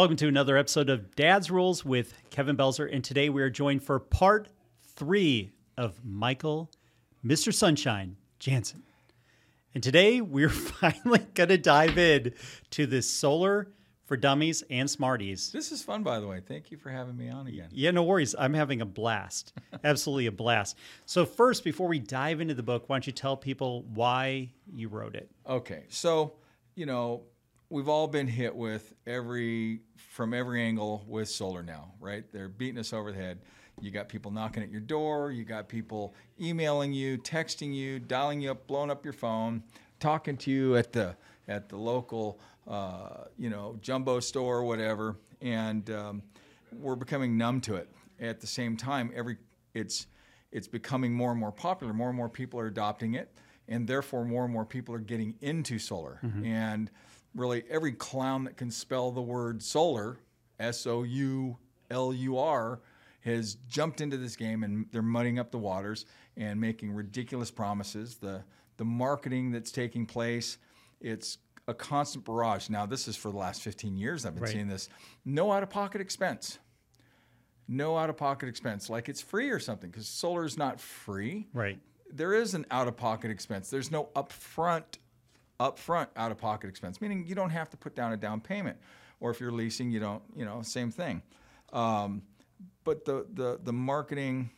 Welcome to another episode of Dad's Rules with Kevin Belzer. And today we are joined for part three of Michael, Mr. Sunshine Janzen. And today we're finally going to dive in to this solar for dummies and smarties. This is fun, by the way. Thank you for having me on again. Yeah, no worries. I'm having a blast. Absolutely a blast. So, first, before we dive into the book, why don't you tell people why you wrote it? Okay, so you know we've all been hit with every from every angle with solar now, right? They're beating us over the head. You got people knocking at your door. You got people emailing you, texting you, dialing you up, blowing up your phone, talking to you at the at the local, uh, you know, jumbo store or whatever, and um, we're becoming numb to it. At the same time, every it's it's becoming more and more popular. More and more people are adopting it, and therefore more and more people are getting into solar. And really, every clown that can spell the word solar, S O U L U R, has jumped into this game, and they're muddying up the waters and making ridiculous promises. The the marketing that's taking place, it's a constant barrage. Now, this is for the last 15 years. I've been Right. seeing this. No out of pocket expense no out of pocket expense, like it's free or something, because solar is not free. Right. There is an out of pocket expense. There's no upfront, upfront out of pocket expense, meaning you don't have to put down a down payment, or if you're leasing, you don't, you know, same thing. Um, but the the the marketing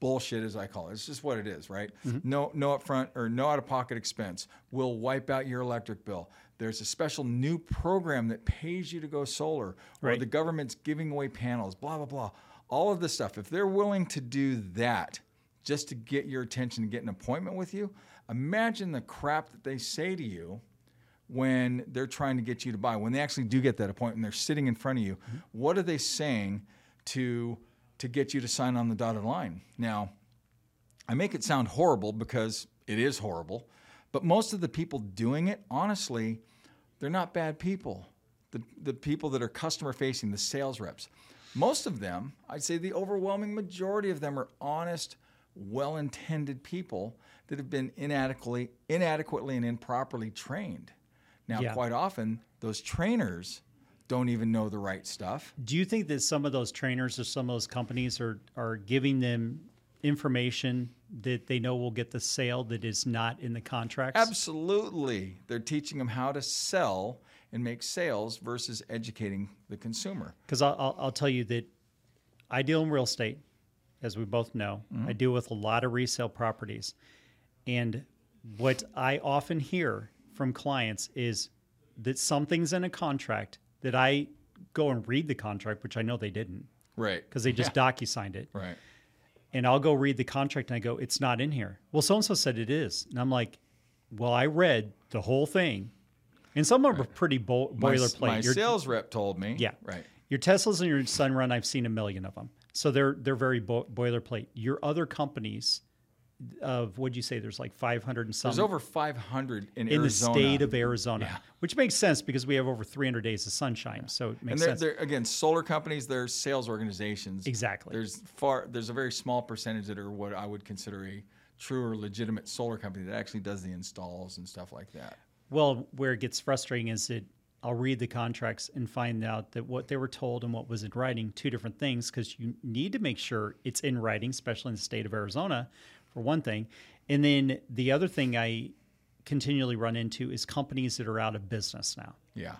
bullshit, as I call it, it's just what it is, right? No no upfront or no out of pocket expense will wipe out your electric bill. There's a special new program that pays you to go solar, or Right. the government's giving away panels, blah blah blah. All of this stuff. If they're willing to do that just to get your attention and get an appointment with you, imagine the crap that they say to you when they're trying to get you to buy. When they actually do get that appointment, they're sitting in front of you. Mm-hmm. What are they saying to to get you to sign on the dotted line? Now, I make it sound horrible because it is horrible, but most of the people doing it, honestly, they're not bad people. The, the people that are customer facing, the sales reps, most of them, I'd say the overwhelming majority of them are honest, well intended people that have been inadequately, inadequately and improperly trained. Now, Yeah. quite often, those trainers don't even know the right stuff. Do you think that some of those trainers or some of those companies are, are giving them information that they know will get the sale that is not in the contracts? Absolutely. They're teaching them how to sell and make sales versus educating the consumer. Because I'll, I'll, I'll tell you that I deal in real estate, as we both know. Mm-hmm. I deal with a lot of resale properties. And what I often hear from clients is that something's in a contract that I go and read the contract, which I know they didn't Right. because they just docu signed it. Right. and I'll go read the contract and I go, it's not in here. Well, so and so said it is. And I'm like, well, I read the whole thing. And some of them are pretty bo- My, boilerplate. my Your- sales rep told me. yeah. Right. Your Teslas and your Sunrun, I've seen a million of them. So they're they're very bo- boilerplate. Your other companies of what'd you say? There's like 500 and some There's over 500 in, in the state of Arizona, Yeah. which makes sense because we have over 300 days of sunshine. So it and makes they're, sense. they're again solar companies. They're sales organizations. Exactly. There's far. There's a very small percentage that are what I would consider a true or legitimate solar company that actually does the installs and stuff like that. Well, where it gets frustrating is that I'll read the contracts and find out that what they were told and what was in writing, two different things, because you need to make sure it's in writing, especially in the state of Arizona, for one thing. And then the other thing I continually run into is companies that are out of business now. Yeah.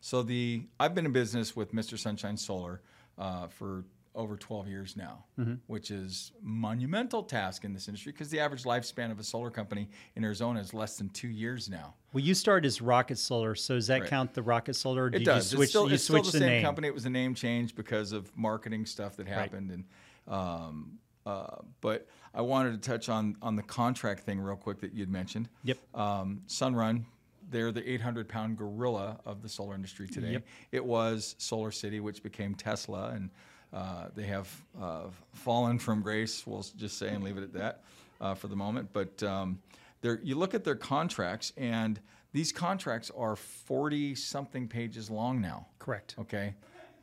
So the I've been in business with Mr. Sunshine Solar uh, for over 12 years now, Mm-hmm. which is monumental task in this industry because the average lifespan of a solar company in Arizona is less than two years now. Well, you started as Rocket Solar, so does that Right. count the Rocket Solar? Or It did does. You switch, it's still, it's still switched the same name? company. It was a name change because of marketing stuff that happened, and um, uh, but I wanted to touch on on the contract thing real quick that you'd mentioned. Yep. Um, Sunrun, they're the 800 pound gorilla of the solar industry today. Yep. It was Solar City, which became Tesla, and uh, they have uh, fallen from grace. We'll just say and leave it at that uh, for the moment. But um, you look at their contracts, and these contracts are 40 something pages long now. Correct. Okay.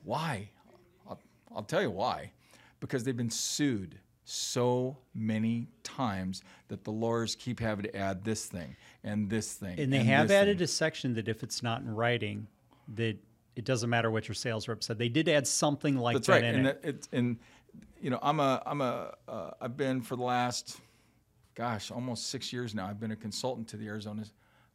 Why? I'll, I'll tell you why. Because they've been sued so many times that the lawyers keep having to add this thing and this thing. And they have added thing. a section that if it's not in writing, that it doesn't matter what your sales rep said. They did add something like That's that right, in and it. it's and you know I'm a I'm a uh, I've been for the last gosh almost six years now. I've been a consultant to the Arizona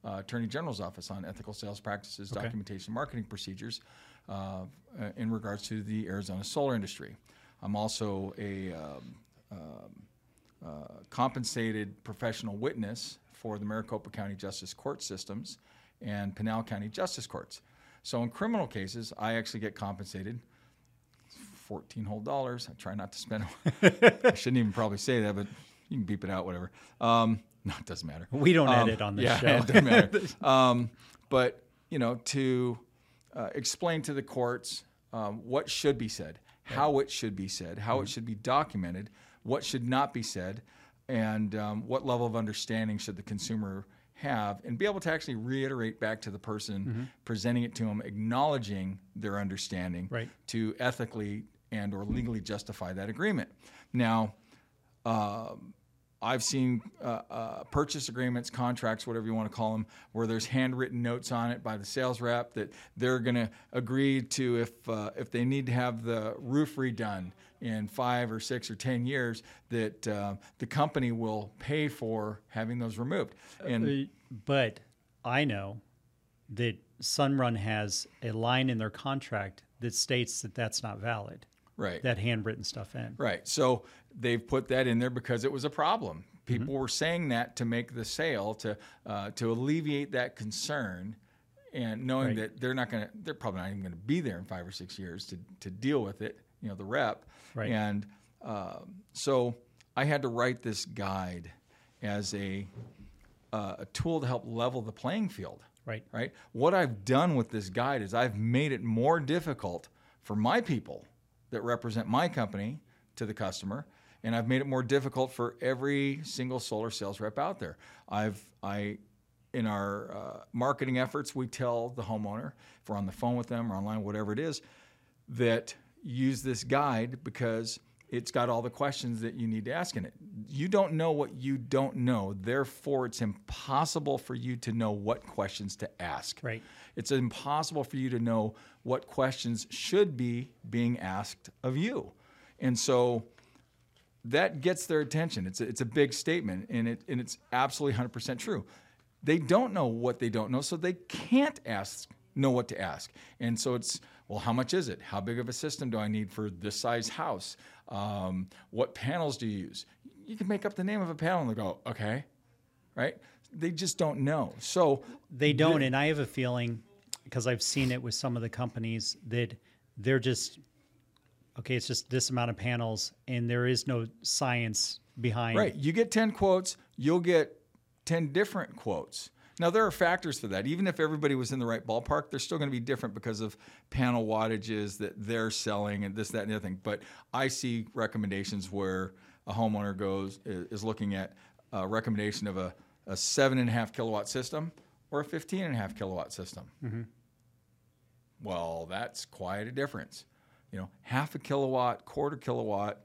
uh, Attorney General's office on ethical sales practices, Okay. documentation, marketing procedures uh, uh, in regards to the Arizona solar industry. I'm also a um, um, uh, compensated professional witness for the Maricopa County Justice Court systems and Pinal County Justice Courts. So in criminal cases, I actually get compensated 14 whole dollars. I try not to spend. I shouldn't even probably say that, but you can beep it out, whatever. Um, no, it doesn't matter. we don't Um, edit on this yeah, show. it doesn't matter. um, but you know, to uh, explain to the courts um, what should be said, how it should be said, how Mm-hmm. it should be documented, what should not be said, and um, what level of understanding should the consumer have, and be able to actually reiterate back to the person Mm-hmm. presenting it to them, acknowledging their understanding, Right. to ethically and or legally justify that agreement. Now, um, I've seen uh, uh, purchase agreements, contracts, whatever you want to call them, where there's handwritten notes on it by the sales rep that they're going to agree to if uh, if they need to have the roof redone in five or six or ten years, that uh, the company will pay for having those removed. And Uh, but I know that Sunrun has a line in their contract that states that that's not valid. right, That handwritten stuff in. Right. So they've put that in there because it was a problem. People were saying that to make the sale to uh, to alleviate that concern, and knowing Right. that they're not going to, they're probably not even going to be there in five or six years to to deal with it. You know, the rep. Right. And um, so I had to write this guide as a uh, a tool to help level the playing field Right. right? What I've done with this guide is I've made it more difficult for my people that represent my company to the customer, and I've made it more difficult for every single solar sales rep out there. I've I in our uh, marketing efforts, we tell the homeowner if we're on the phone with them or online, whatever it is, that use this guide because it's got all the questions that you need to ask in it. You don't know what you don't know, therefore, it's impossible for you to know what questions to ask. Right. It's impossible for you to know what questions should be being asked of you. And so that gets their attention. It's a, it's a big statement, and, it, and it's absolutely 100% true. They don't know what they don't know, so they can't ask, know what to ask. And so it's, well, how much is it? How big of a system do I need for this size house? Um, what panels do you use? You can make up the name of a panel and they go, okay, right? They just don't know. So They don't, and I have a feeling because I've seen it with some of the companies that they're just okay. It's just this amount of panels, and there is no science behind. Right. You get 10 quotes, you'll get 10 different quotes. Now, there are factors for that. Even if everybody was in the right ballpark, they're still going to be different because of panel wattages that they're selling and this, that, and the other thing. But I see recommendations where a homeowner goes is looking at a recommendation of a, a seven and a half kilowatt system or a 15 and a half kilowatt system. Well, that's quite a difference. You know, half a kilowatt, quarter kilowatt,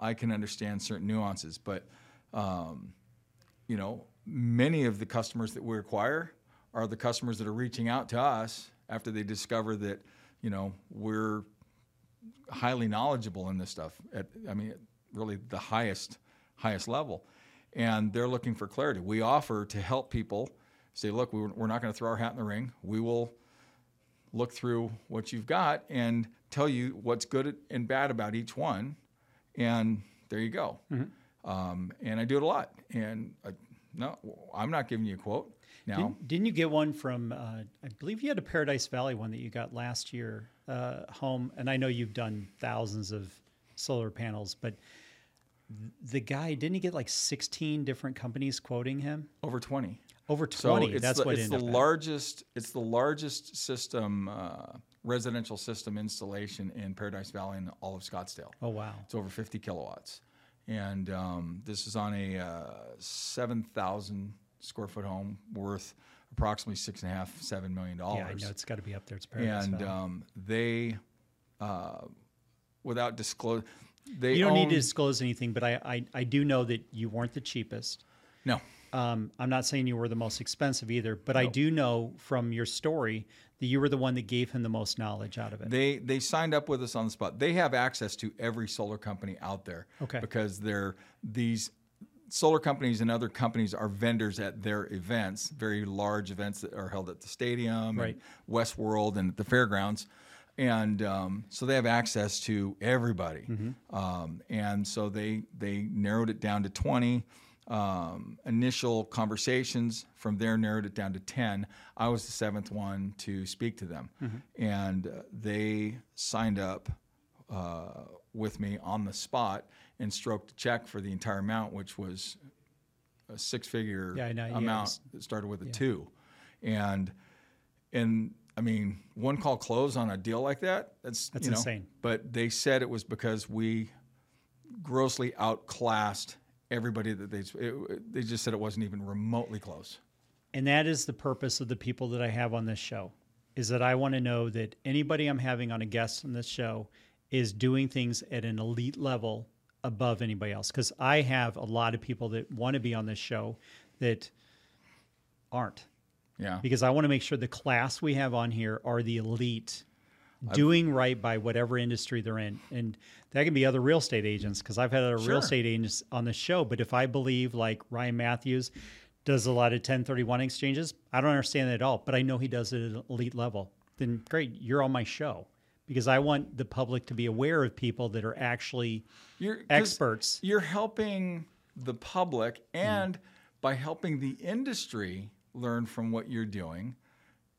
I can understand certain nuances, but um, you know, many of the customers that we acquire are the customers that are reaching out to us after they discover that you know we're highly knowledgeable in this stuff. At I mean, really the highest highest level, and they're looking for clarity. We offer to help people say, look, we- we're not going to throw our hat in the ring. We will look through what you've got and tell you what's good and bad about each one, and there you go. Um, and I do it a lot. And I, no, I'm not giving you a quote now. Didn't, didn't you get one from? Uh, I believe you had a Paradise Valley one that you got last year uh, home, and I know you've done thousands of solar panels, but the guy didn't he get like 16 different companies quoting him over 20. over So 20? it's That's the, what it's the up at. largest. It's the largest system, uh, residential system installation in Paradise Valley and all of Scottsdale. Oh wow! It's over 50 kilowatts, and um, this is on a uh, 7,000 square foot home worth approximately six and a half, seven million dollars. Yeah, I know it's got to be up there. It's Paradise and um, they, uh, without disclose, they you don't need to disclose anything, but I, I I do know that you weren't the cheapest. No, Um, I'm not saying you were the most expensive either, but I do know from your story that you were the one that gave him the most knowledge out of it. They they signed up with us on the spot. They have access to every solar company out there. Okay. Because they're these solar companies and other companies are vendors at their events, very large events that are held at the stadium, Right. and Westworld, and at the fairgrounds. And um, so they have access to everybody. Um, and so they they narrowed it down to 20. Um, initial conversations from there narrowed it down to 10. I was the seventh one to speak to them. And uh, they signed up uh, with me on the spot and stroked a check for the entire amount, which was a six-figure Yeah, I know, yeah, amount it's- that started with a two, and and I mean one call close on a deal like that. That's That's you know, insane. But they said it was because we grossly outclassed everybody that they it, they just said it wasn't even remotely close. And that is the purpose of the people that I have on this show is that I want to know that anybody I'm having on a guest on this show is doing things at an elite level above anybody else cuz I have a lot of people that want to be on this show that aren't Yeah. because I want to make sure the class we have on here are the elite doing right by whatever industry they're in. And that can be other real estate agents because I've had other Sure. real estate agents on the show. But if I believe like Ryan Matthews does a lot of 1031 exchanges, I don't understand that at all, but I know he does it at an elite level. Then great, you're on my show because I want the public to be aware of people that are actually You're experts. You're helping the public mm. and by helping the industry learn from what you're doing,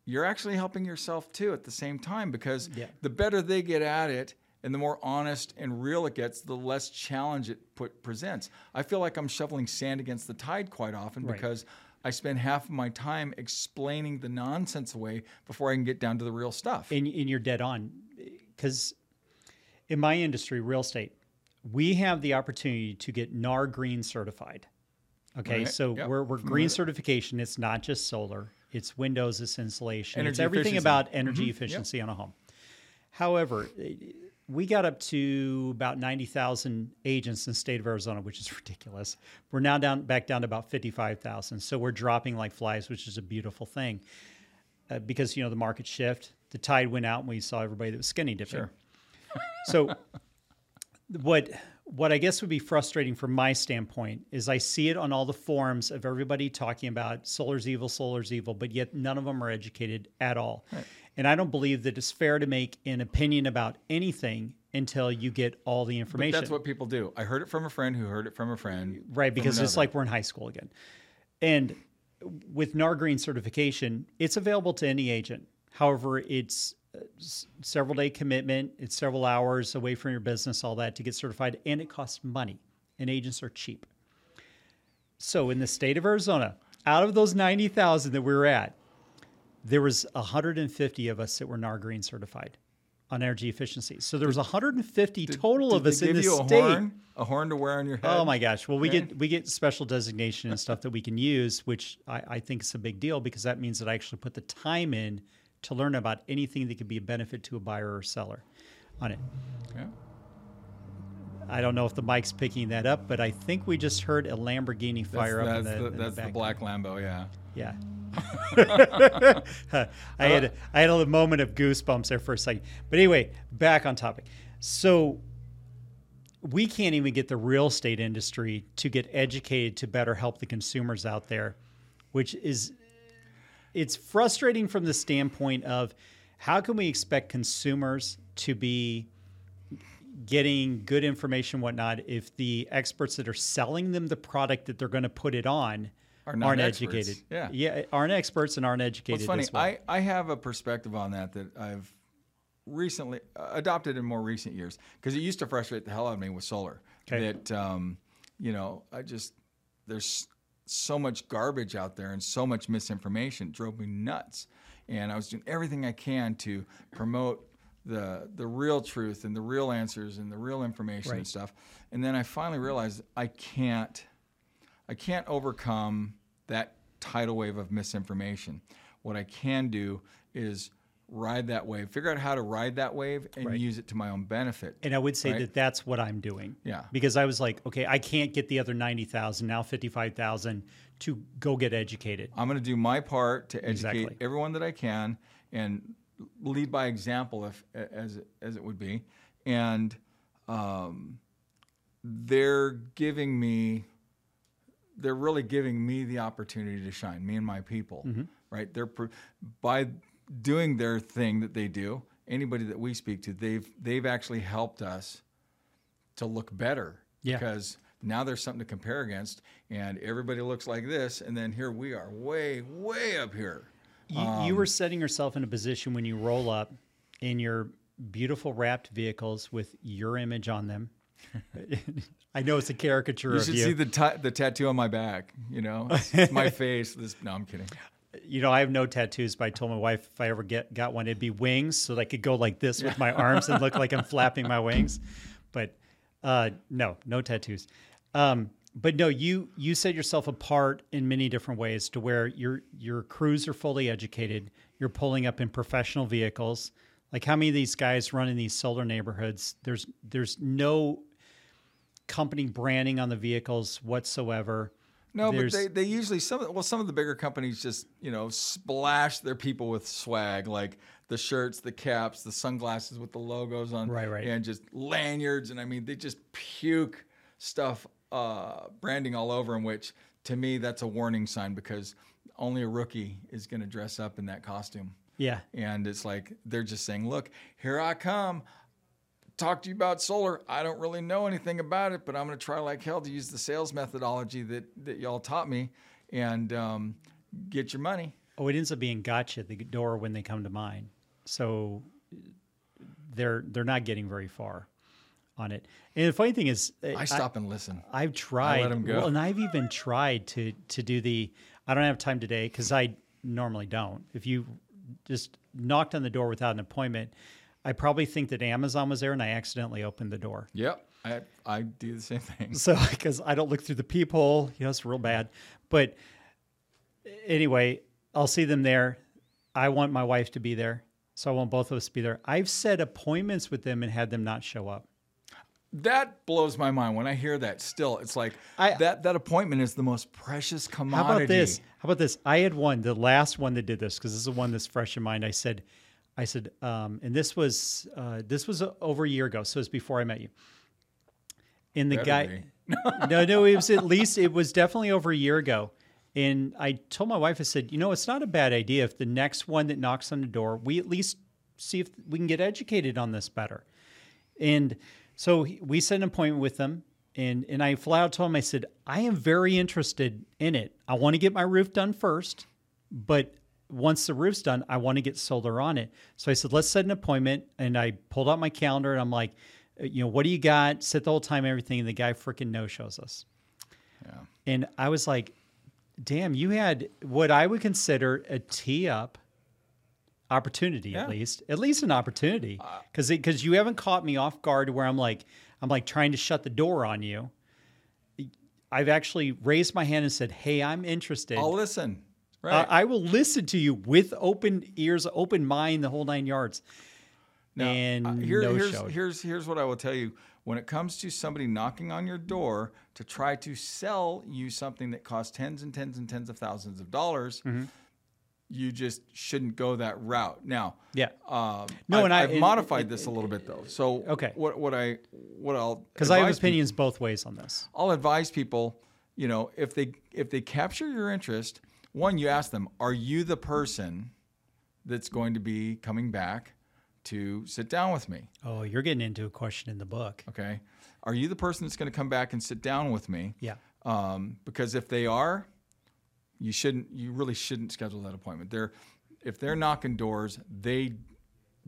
you're actually helping yourself too at the same time because Yeah. the better they get at it and the more honest and real it gets, the less challenge it put, presents. I feel like I'm shoveling sand against the tide quite often Right. because I spend half of my time explaining the nonsense away before I can get down to the real stuff. and, and you're dead on because in my industry real estate we have the opportunity to get NAR green certified okay Right. so Yep. we're, we're green certification it's not just solar it's windows it's insulation it's everything efficiency. about energy Mhm. Yep. efficiency on a home however we got up to about 90,000 agents in the state of Arizona, which is ridiculous. We're now down back down to about 55,000. So we're dropping like flies, which is a beautiful thing. Uh, because you know the market shift, the tide went out and we saw everybody that was skinny dipping. Sure. So what what I guess would be frustrating from my standpoint is I see it on all the forums of everybody talking about solar's evil, solar's evil, but yet none of them are educated at all. And I don't believe that it's fair to make an opinion about anything until you get all the But information. that's what people do. I heard it from a friend who heard it from a friend. Right, because it's like we're in high school again. And with NAR Green certification, it's available to any agent. However, it's several day commitment, it's several hours away from your business, all that to get certified, and it costs money. And agents are cheap. So in the state of Arizona, out of those 90,000 that we were at, there was 150 of us that were NAR Green certified on energy efficiency. So there was 150 total Did of us in give this you a state. horn, a horn to wear on your oh head. Oh my gosh! Well, we Okay. get we get special designation and stuff that we can use, which I, I think is a big deal because that means that I actually put the time in to learn about anything that could be a benefit to a buyer or seller on it. Yeah. I don't know if the mic's picking that up, but I think we just heard a Lamborghini That's, fire up in that's the, the, in that's the back. black Lambo. Yeah. Yeah. I had I had a moment of goosebumps there for a second. But anyway, back on topic. So we can't even get the real estate industry to get educated to better help the consumers out there, which is it's frustrating from the standpoint of how can we expect consumers to be getting good information whatnot if the experts that are selling them the product that they're going to put it on Are not aren't experts. educated Yeah. yeah aren't experts and aren't educated Well, it's funny. well. I, I have a perspective on that that I've recently uh, adopted in more recent years because it used to frustrate the hell out of me with solar. Okay. That um, you know, I just there's so much garbage out there and so much misinformation drove me nuts. And I was doing everything I can to promote the the real truth and the real answers and the real information and stuff. And then I finally realized I can't I can't overcome that tidal wave of misinformation. What I can do is ride that wave, figure out how to ride that wave and Right. use it to my own benefit. and I would say right? that that's what I'm doing. Yeah. Because I was like, okay, I can't get the other 90,000, now 55,000 to go get educated. I'm going to do my part to educate Exactly. everyone that I can and lead by example, if as as it would be, and um, they're giving me they're really giving me the opportunity to shine me and my people Mm-hmm. right they're by doing their thing that they do anybody that we speak to they've they've actually helped us to look better Yeah. because now there's something to compare against and everybody looks like this and then here we are way way up here You, Um, you were setting yourself in a position when you roll up in your beautiful wrapped vehicles with your image on them. I know it's a caricature you of should you. see the ta- the tattoo on my back you know it's, it's my face this no i'm kidding you know, I have no tattoos, but I told my wife if I ever get got one, it'd be wings, so that I could go like this with my arms and look like I'm flapping my wings. But uh, no, no tattoos. Um, but no, you you set yourself apart in many different ways to where your your crews are fully educated. You're pulling up in professional vehicles. Like how many of these guys run in these solar neighborhoods? There's there's no company branding on the vehicles whatsoever. No, There's- but they, they usually some well some of the bigger companies just you know splash their people with swag like the shirts, the caps, the sunglasses with the logos on, Right, right. and just lanyards, and I mean they just puke stuff, uh, branding all over them. Which to me that's a warning sign because only a rookie is going to dress up in that costume, Yeah, and it's like they're just saying, "Look, here I come." Talk to you about solar. I don't really know anything about it, but I'm going to try like hell to use the sales methodology that, that y'all taught me and um, get your money. Oh, it ends up being gotcha at the door when they come to mine. So they're they're not getting very far on it. And the funny thing is, I stop and listen. I've tried, let 'em go. well, and I've even tried to to do the. I don't have time today because I normally don't. If you just knocked on the door without an appointment, I probably think that Amazon was there and I accidentally opened the door. Yep. I, I do the same thing. So because I don't look through the peephole, you know, it's real bad. But anyway, I'll see them there. I want my wife to be there, so I want both of us to be there. I've set appointments with them and had them not show up. That blows my mind when I hear that. Still, it's like I- that that appointment is the most precious commodity. How about this? How about this? I had one, the last one that did this, because this is the one that's fresh in mind. I said, I said, um, and this was uh, this was over a year ago, so it's before I met you. And the Better guy, no, no, it was at least it was definitely over a year ago. And I told my wife, I said, you know, it's not a bad idea if the next one that knocks on the door, we at least see if we can get educated on this better. And so we set an appointment with them. And, and I flat out told him, I said, I am very interested in it. I want to get my roof done first, but once the roof's done, I want to get solar on it. So I said, let's set an appointment. And I pulled out my calendar and I'm like, uh, you know, what do you got? Set the whole time, everything. And the guy freaking no shows us. Yeah. And I was like, damn, you had what I would consider a tee up opportunity at least, at least an opportunity. Cause because you haven't caught me off guard where I'm like, I'm like trying to shut the door on you. I've actually raised my hand and said, Hey, I'm interested. I'll listen. Uh, I will listen to you with open ears, open mind, the whole nine yards. Now, and uh, here- no here's, showed. here's here's what I will tell you. When it comes to somebody knocking on your door to try to sell you something that costs tens and tens and tens of thousands of dollars, Mm-hmm. you just shouldn't go that route. Now, Yeah. um, No, I've, and I- I've and- modified and- this a little bit though. So, Okay. what what I what I'll Because I have advise people- opinions both ways on this. I'll advise people, you know, if they if they capture your interest, one, you ask them, are you the person that's going to be coming back to sit down with me? Oh, you're getting into a question in the book. Okay. Are you the person that's going to come back and sit down with me? Yeah. Um, because if they are, you shouldn't. You really shouldn't schedule that appointment. They're if they're knocking doors, they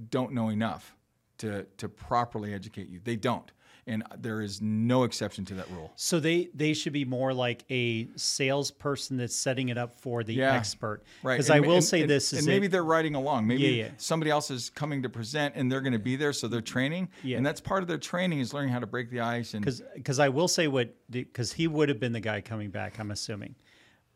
don't know enough to to properly educate you. They don't, and there is no exception to that rule. So they they should be more like a salesperson that's setting it up for the Yeah. expert. Right. Because I will and- say and- this is and maybe it- they're riding along. Maybe Yeah, yeah. somebody else is coming to present, and they're going to be there, so they're training. Yeah. And that's part of their training is learning how to break the ice. And because I will say what because he would have been the guy coming back. I'm assuming.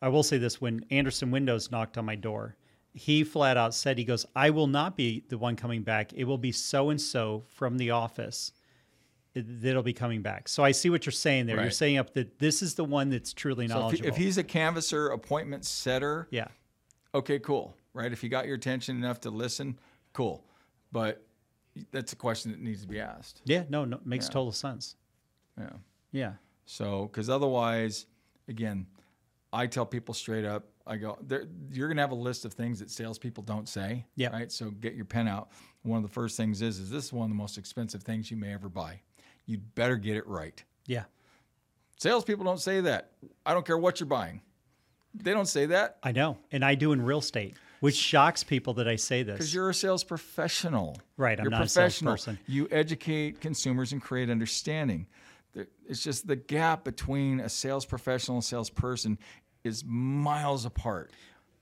I will say this: when Andersen Windows knocked on my door, he flat out said, "He goes, I will not be the one coming back. It will be so and so from the office that'll be coming back." So I see what you're saying there. You're saying up that this is the one that's truly so if, knowledgeable. he- if he's a canvasser, appointment setter, yeah, okay, cool. right? If he got your attention enough to listen, cool. But that's a question that needs to be asked. Yeah, no, no, makes Yeah. total sense. Yeah. Yeah. So, because otherwise, again, I tell people straight up, I go, you're going to have a list of things that salespeople don't say. Yeah. Right. So get your pen out. One of the first things is, is this is one of the most expensive things you may ever buy. You'd better get it right. Yeah. Salespeople don't say that. I don't care what you're buying. They don't say that I know. And I do in real estate, which shocks people that I say this. because you're a sales professional. Right, I'm you're not a salesperson. You educate consumers and create understanding. It's just the gap between a sales professional and salesperson is miles apart.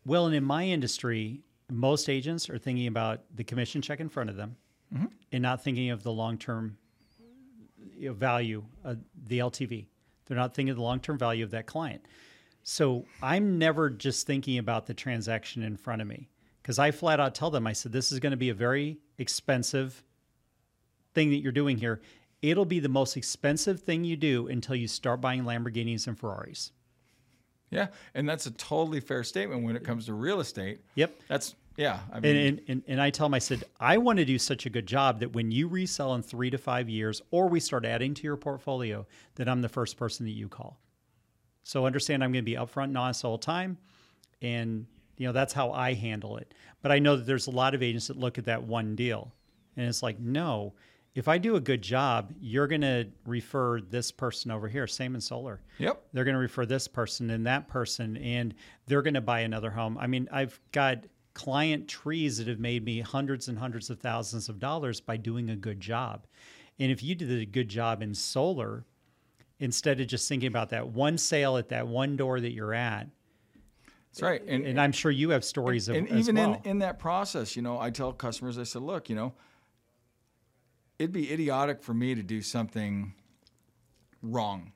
Well, and in my industry, most agents are thinking about the commission check in front of them Mm-hmm. and not thinking of the long term you know, value, uh, the LTV. They're not thinking of the long term value of that client. So I'm never just thinking about the transaction in front of me because I flat out tell them, I said, this is going to be a very expensive thing that you're doing here. It'll be the most expensive thing you do until you start buying Lamborghinis and Ferraris. Yeah, and that's a totally fair statement when it comes to real estate. Yep. That's yeah. I mean, And, and, and, and I tell them, I said, I want to do such a good job that when you resell in three to five years, or we start adding to your portfolio, that I'm the first person that you call. So understand I'm going to be upfront and honest all the time. And, you know, that's how I handle it. But I know that there's a lot of agents that look at that one deal and it's like, no, if I do a good job, you're going to refer this person over here, same in solar yep. they're going to refer this person and that person and they're going to buy another home i mean i've got client trees that have made me hundreds and hundreds of thousands of dollars by doing a good job and if you did a good job in solar instead of just thinking about that one sale at that one door that you're at That's right. And and i'm sure you have stories of and as even well. in in that process, you know, I tell customers, I said, look, you know, it'd be idiotic for me to do something wrong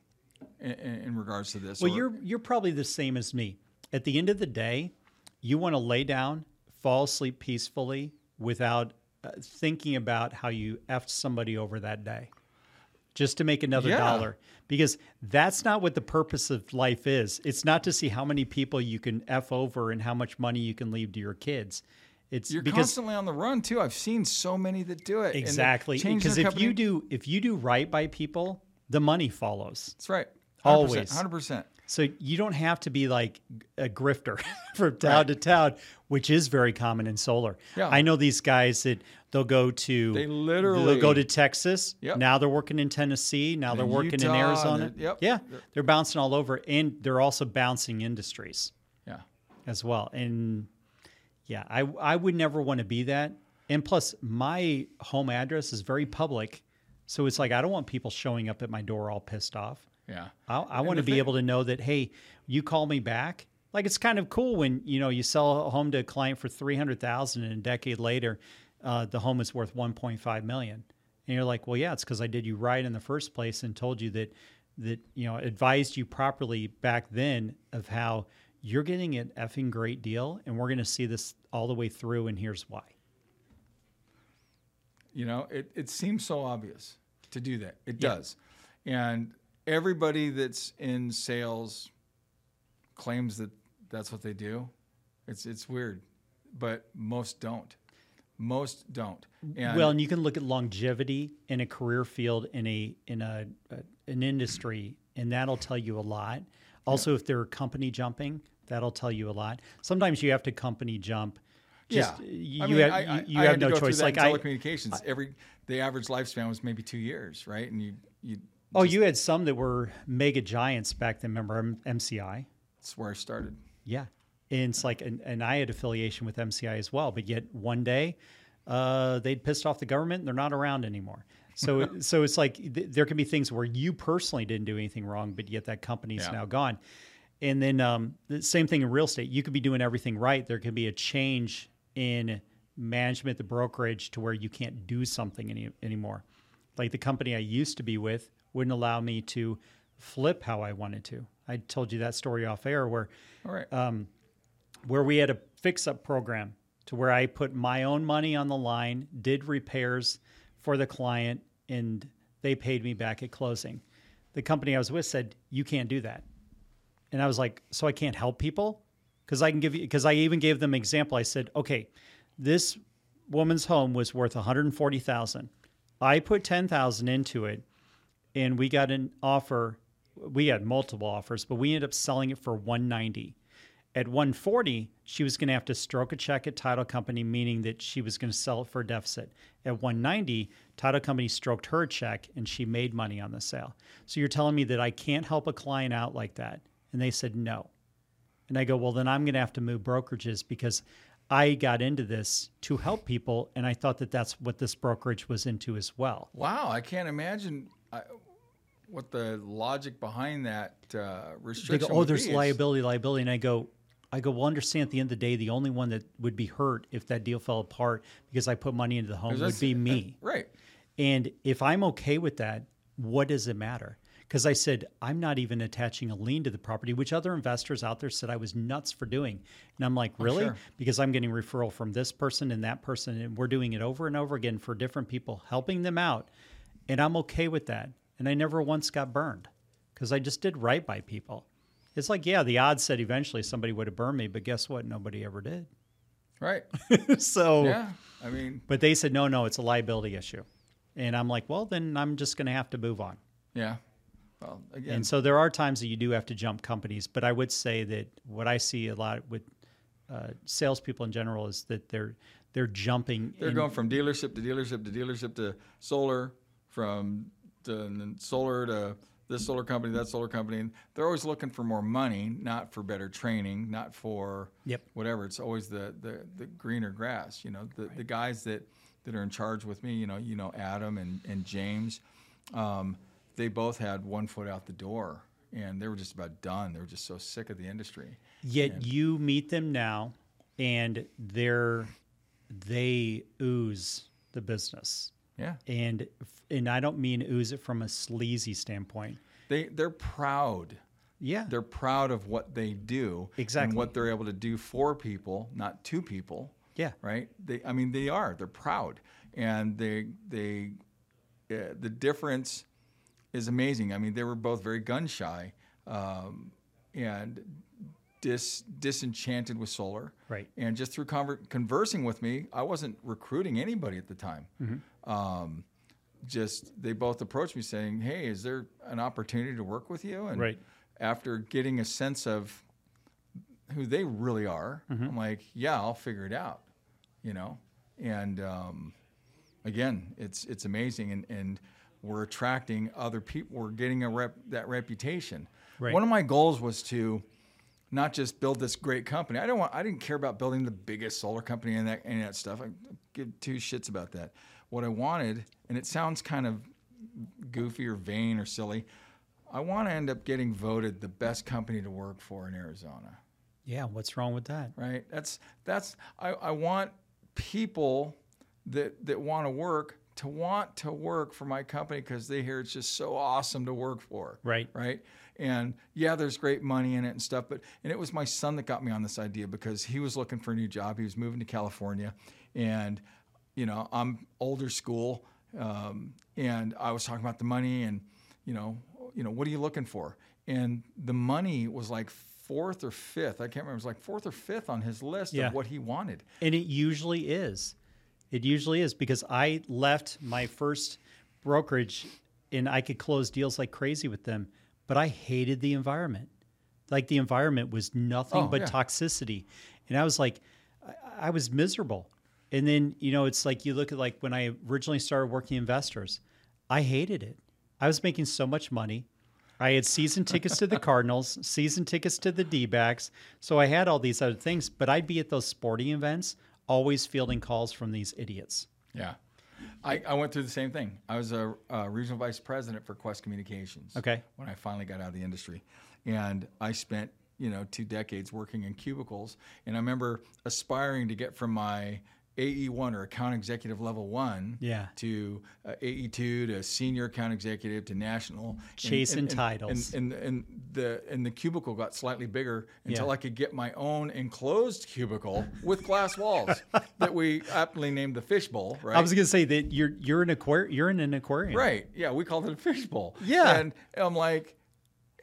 in, in, in regards to this. Well, or- you're you're probably the same as me. At the end of the day, you want to lay down, fall asleep peacefully without uh, thinking about how you effed somebody over that day, just to make another Yeah. dollar. Because that's not what the purpose of life is. It's not to see how many people you can f over and how much money you can leave to your kids. It's You're because constantly on the run too. I've seen so many that do it. exactly because if you do if you do right by people, the money follows. that's right. 100%, Always. hundred percent. So you don't have to be like a grifter from town to town, which is very common in solar. Yeah. I know these guys that they'll go to They literally- they'll go to Texas. Yep. Now they're working in Tennessee. Now they're In working in Arizona. they're- yep. Yeah, they're bouncing all over, and they're also bouncing industries Yeah. as well. And yeah, I I would never want to be that. And plus, my home address is very public, so it's like I don't want people showing up at my door all pissed off. Yeah. I, I want to be thing- able to know that hey, you call me back. Like it's kind of cool when you know you sell a home to a client for three hundred thousand, and a decade later, uh, the home is worth one point five million. And you're like, well, yeah, it's because I did you right in the first place and told you that that you know advised you properly back then of how you're getting an effing great deal, and we're going to see this all the way through, and here's why. You know, it, it seems so obvious to do that. It Yeah. does. And everybody that's in sales claims that that's what they do. It's it's weird, but most don't. Most don't. And well, and you can look at longevity in a career field in a in a, a an industry, and that'll tell you a lot. Also, if they're company jumping, that'll tell you a lot. Sometimes you have to company jump. Just, yeah, you, I mean, have, I, you, you I have no choice. Like telecommunications, every the average lifespan was maybe two years, right? And you you oh, you had some that were mega giants back then. Remember M- MCI? that's where I started. Yeah, and it's like, and, and I had affiliation with MCI as well. But yet one day, uh, they'd pissed off the government. and They're not around anymore. So, so it's like th- there can be things where you personally didn't do anything wrong, but yet that company's Yeah. now gone. And then um, the same thing in real estate. You could be doing everything right. There could be a change in management, the brokerage, to where you can't do something any, anymore. Like the company I used to be with wouldn't allow me to flip how I wanted to. I told you that story off air where right. Um, where we had a fix up program to where I put my own money on the line, did repairs for the client, and they paid me back at closing. The company I was with said, You can't do that. And I was like, So I can't help people? because I can give you because I even gave them an example. I said, okay, this woman's home was worth 140,000. I put 10,000 into it and we got an offer. We had multiple offers, but we ended up selling it for 190. At 140, she was going to have to stroke a check at title company, meaning that she was going to sell it for a deficit. At 190, title company stroked her check and she made money on the sale. So you're telling me that I can't help a client out like that? And they said no. And I go, well, then I'm going to have to move brokerages because I got into this to help people, and I thought that that's what this brokerage was into as well. Wow, I can't imagine I, what the logic behind that uh, They restriction. go, oh, there's liability, liability, and I go, I go, well, understand at the end of the day, the only one that would be hurt if that deal fell apart because I put money into the home would be me. Right. And if I'm okay with that, what does it matter? Because I said, I'm not even attaching a lien to the property, which other investors out there said I was nuts for doing. And I'm like, really? sure. Because I'm getting referral from this person and that person, and we're doing it over and over again for different people, helping them out. And I'm okay with that. And I never once got burned because I just did right by people. It's like, yeah, the odds said eventually somebody would have burned me, but guess what? Nobody ever did. Right. so, Yeah. I mean, but they said, no, no, it's a liability issue. And I'm like, well, then I'm just going to have to move on. yeah. Well, again, And so there are times that you do have to jump companies, but I would say that what I see a lot with uh, salespeople in general is that they're they're jumping. they're in- going from dealership to dealership to dealership to solar, from and then solar to this solar company, that solar company. And they're always looking for more money, not for better training, not for Yep. whatever. It's always the the, the greener grass. You know, the, the guys that, that are in charge with me. You know, you know Adam and and James. Um, they both had one foot out the door, and they were just about done. They were just so sick of the industry. Yet you meet them now, and they're they ooze the business, Yeah, and and I don't mean ooze it from a sleazy standpoint. they they're proud. Yeah, they're proud of what they do Exactly. and what they're able to do for people not to people. Yeah, right? They i mean they are. They're proud. And they they uh, the difference is amazing. I mean they were both very gun shy um, and dis disenchanted with solar Right. and just through conver- conversing with me i wasn't recruiting anybody at the time Mm-hmm. um, just they both approached me saying hey is there an opportunity to work with you and Right. after getting a sense of who they really are, Mm-hmm. I'm like, yeah, I'll figure it out, you know. And um, again, it's it's amazing, and and we're attracting other people. We're getting a rep that reputation. Right. One of my goals was to not just build this great company. I don't want. I didn't care about building the biggest solar company and that and that stuff. I give two shits about that. What I wanted, and it sounds kind of goofy or vain or silly. I want to end up getting voted the best company to work for in Arizona. yeah. What's wrong with that? Right? That's that's I, I want people that that want to work to want to work for my company because they hear it's just so awesome to work for. Right. Right. And yeah, there's great money in it and stuff, but and it was my son that got me on this idea because he was looking for a new job. He was moving to California, and you know I'm older school, um, and I was talking about the money and you know you know what are you looking for? And the money was like fourth or fifth. I can't remember. It was like fourth or fifth on his list Yeah. of what he wanted. And it usually is. It usually is because I left my first brokerage and I could close deals like crazy with them, but I hated the environment. Like the environment was nothing Oh, but yeah. toxicity. And I was like, I, I was miserable. And then, you know, it's like you look at like when I originally started working investors, I hated it. I was making so much money. I had season tickets to the Cardinals, season tickets to the D backs. So I had all these other things, but I'd be at those sporting events always fielding calls from these idiots. Yeah. I, I went through the same thing. I was a, a regional vice president for Qwest Communications. Okay. When I finally got out of the industry, and I spent you know two decades working in cubicles, and I remember aspiring to get from my AE1 or account executive level one Yeah. to uh, AE2 to senior account executive to national Chasing and, and, titles. And, and, and the and the cubicle got slightly bigger until Yeah. I could get my own enclosed cubicle with glass walls that we aptly named the fishbowl. Right. I was gonna say that you're you're an aquarium. You're in an aquarium. Right. Yeah, we called it a fishbowl. Yeah. And I'm like,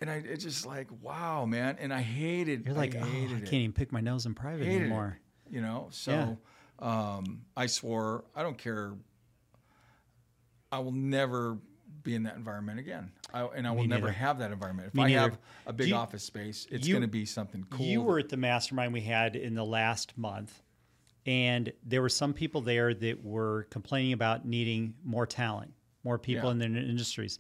and I it's just like wow, man, and I hated. You're like, I oh, I can't it. even pick my nose in private Hated it, anymore. you know, so um, I swore I don't care. I will never be in that environment again, I, and I will never have that environment. If Me I neither. have a big You- office space, it's going to be something cool. You were at the mastermind we had in the last month, and there were some people there that were complaining about needing more talent, more people Yeah. in their industries.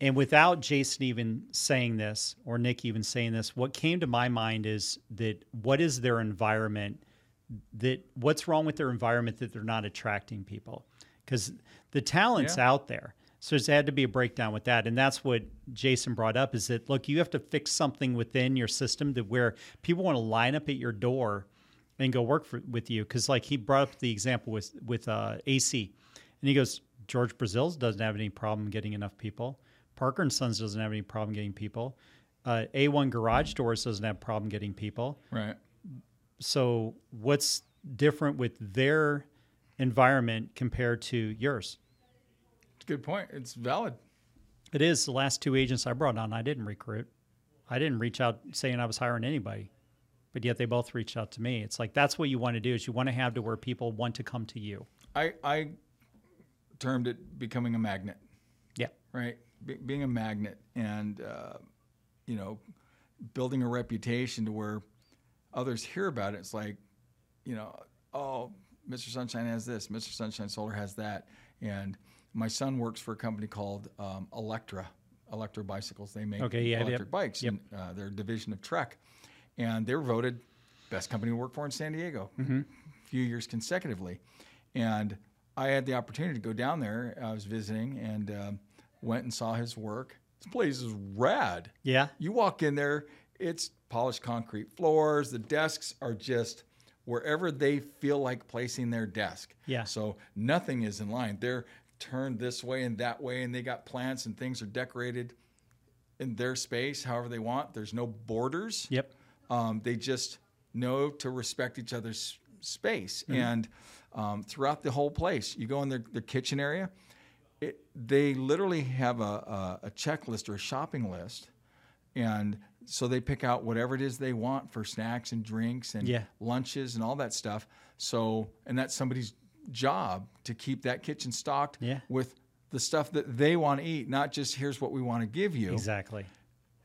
And without Jason even saying this or Nick even saying this, what came to my mind is that what is their environment? That what's wrong with their environment that they're not attracting people? Because the talent's Yeah. out there. So there's had to be a breakdown with that. And that's what Jason brought up is that look, you have to fix something within your system to where people want to line up at your door and go work for, with you. Cause like he brought up the example with, with uh, AC and he goes, George Brazil's doesn't have any problem getting enough people. Parker and Sons doesn't have any problem getting people. Uh, A1 Garage Doors doesn't have problem getting people. right. So what's different with their environment compared to yours? It's a good point. It's valid. It is the last two agents I brought on. I didn't recruit. I didn't reach out saying I was hiring anybody, but yet they both reached out to me. It's like that's what you want to do. Is you want to have to where people want to come to you. I I termed it becoming a magnet. Yeah. right? Be, being a magnet and uh, you know, building a reputation to where others hear about it. It's like, you know, oh, Mr. Sunshine has this, Mr. Sunshine Solar has that, and my son works for a company called um, Electra, Electra bicycles. They make Okay, yeah, yep, electric bikes, yep. and uh, they're a division of Trek, and they were voted best company to work for in San Diego, Mm-hmm. a few years consecutively, and I had the opportunity to go down there. I was visiting and um, went and saw his work. This place is rad. Yeah. You walk in there, it's polished concrete floors. The desks are just wherever they feel like placing their desk. Yeah. So nothing is in line. They're turned this way and that way, and they got plants and things are decorated in their space however they want. There's no borders. Yep. Um, they just know to respect each other's space. And um, throughout the whole place, you go in their, their kitchen area, it, they literally have a, a, a checklist or a shopping list. And so they pick out whatever it is they want for snacks and drinks and Yeah. lunches and all that stuff. So, and that's somebody's job to keep that kitchen stocked Yeah. with the stuff that they want to eat, not just here's what we want to give you Exactly.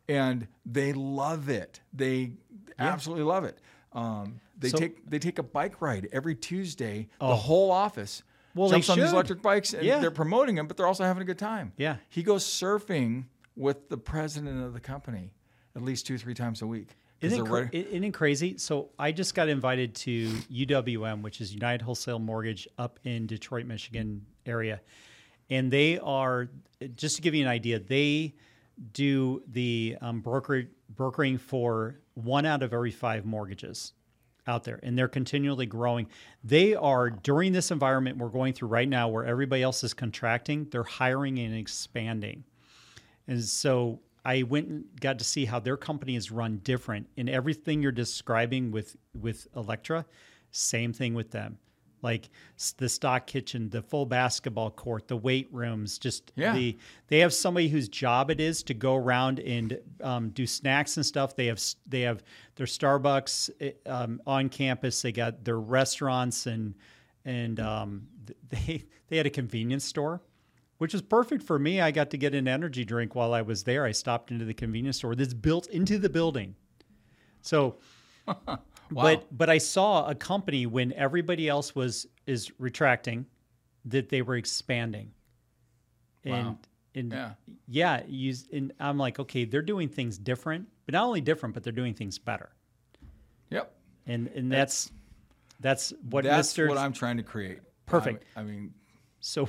and they love it. They absolutely love it. Um, they So- take they take a bike ride every Tuesday. Oh. The whole office Well, jumps on these electric bikes, and Yeah. they're promoting them, but they're also having a good time. Yeah. he goes surfing with the president of the company at least two three times a week. Isn't it, cra- isn't it crazy? So I just got invited to UWM, which is United Wholesale Mortgage up in Detroit, Michigan area. And they are, just to give you an idea, they do the um, broker, brokering for one out of every five mortgages out there. And they're continually growing. They are, during this environment we're going through right now where everybody else is contracting, they're hiring and expanding. And so I went and got to see how their company is run different. And everything you're describing with with Electra, same thing with them. Like the stock kitchen, the full basketball court, the weight rooms, just Yeah. the they have somebody whose job it is to go around and um, do snacks and stuff. They have they have their Starbucks eh, um, on campus. They got their restaurants and and um, they they had a convenience store which is perfect for me. I got to get an energy drink while I was there. I stopped into the convenience store that's built into the building. So, but but I saw a company when everybody else was is retracting that they were expanding. And Wow. and Yeah. yeah, you and I'm like, okay, they're doing things different, but not only different, but they're doing things better. Yep, And and that's that's what that's Mr. what I'm trying to create. Perfect. I, I mean, so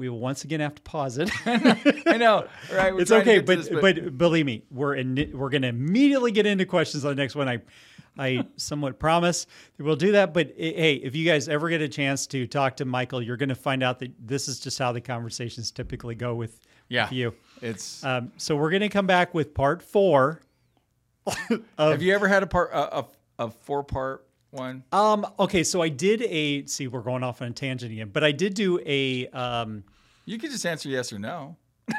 we will once again have to pause it. I know, right? We're it's it's trying to okay, but, this, but believe me, we're in, we're going to immediately get into questions on the next one. I I somewhat promise that we'll do that. But eh, hey, if you guys ever get a chance to talk to Michael, you're going to find out that this is just how the conversations typically go with, yeah, with you. it's. Um, so we're going to come back with part four. have you ever had a part a, a, a four part one? Um, okay, so I did a see, we're going off on a tangent again, but I did do a um, You could just answer yes or no.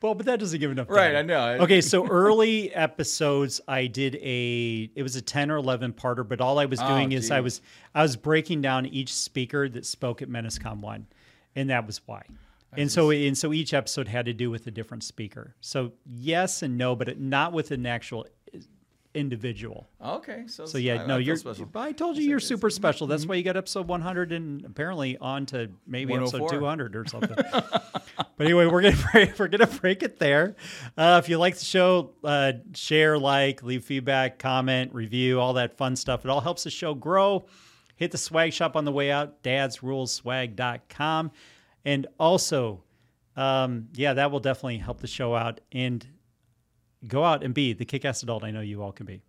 Well, but that doesn't give enough. Right, data. I know. Okay, so early episodes, I did a. It was a ten or eleven parter, but all I was Oh, doing is I was I was breaking down each speaker that spoke at Meniscom one, and that was why. And so and so each episode had to do with a different speaker. So yes and no, but it, not with an actual individual. Okay, so So yeah, I- no, I you're. special. I told you you're super special. That's why you got episode 100 and apparently on to maybe episode 200 or something. but anyway, we're gonna break, we're gonna break it there. Uh, if you like the show, uh, share, like, leave feedback, comment, review, all that fun stuff. It all helps the show grow. Hit the swag shop on the way out, dadsrulesswag.com. And also, um, yeah, that will definitely help the show out and go out and be the kick ass adult I know you all can be.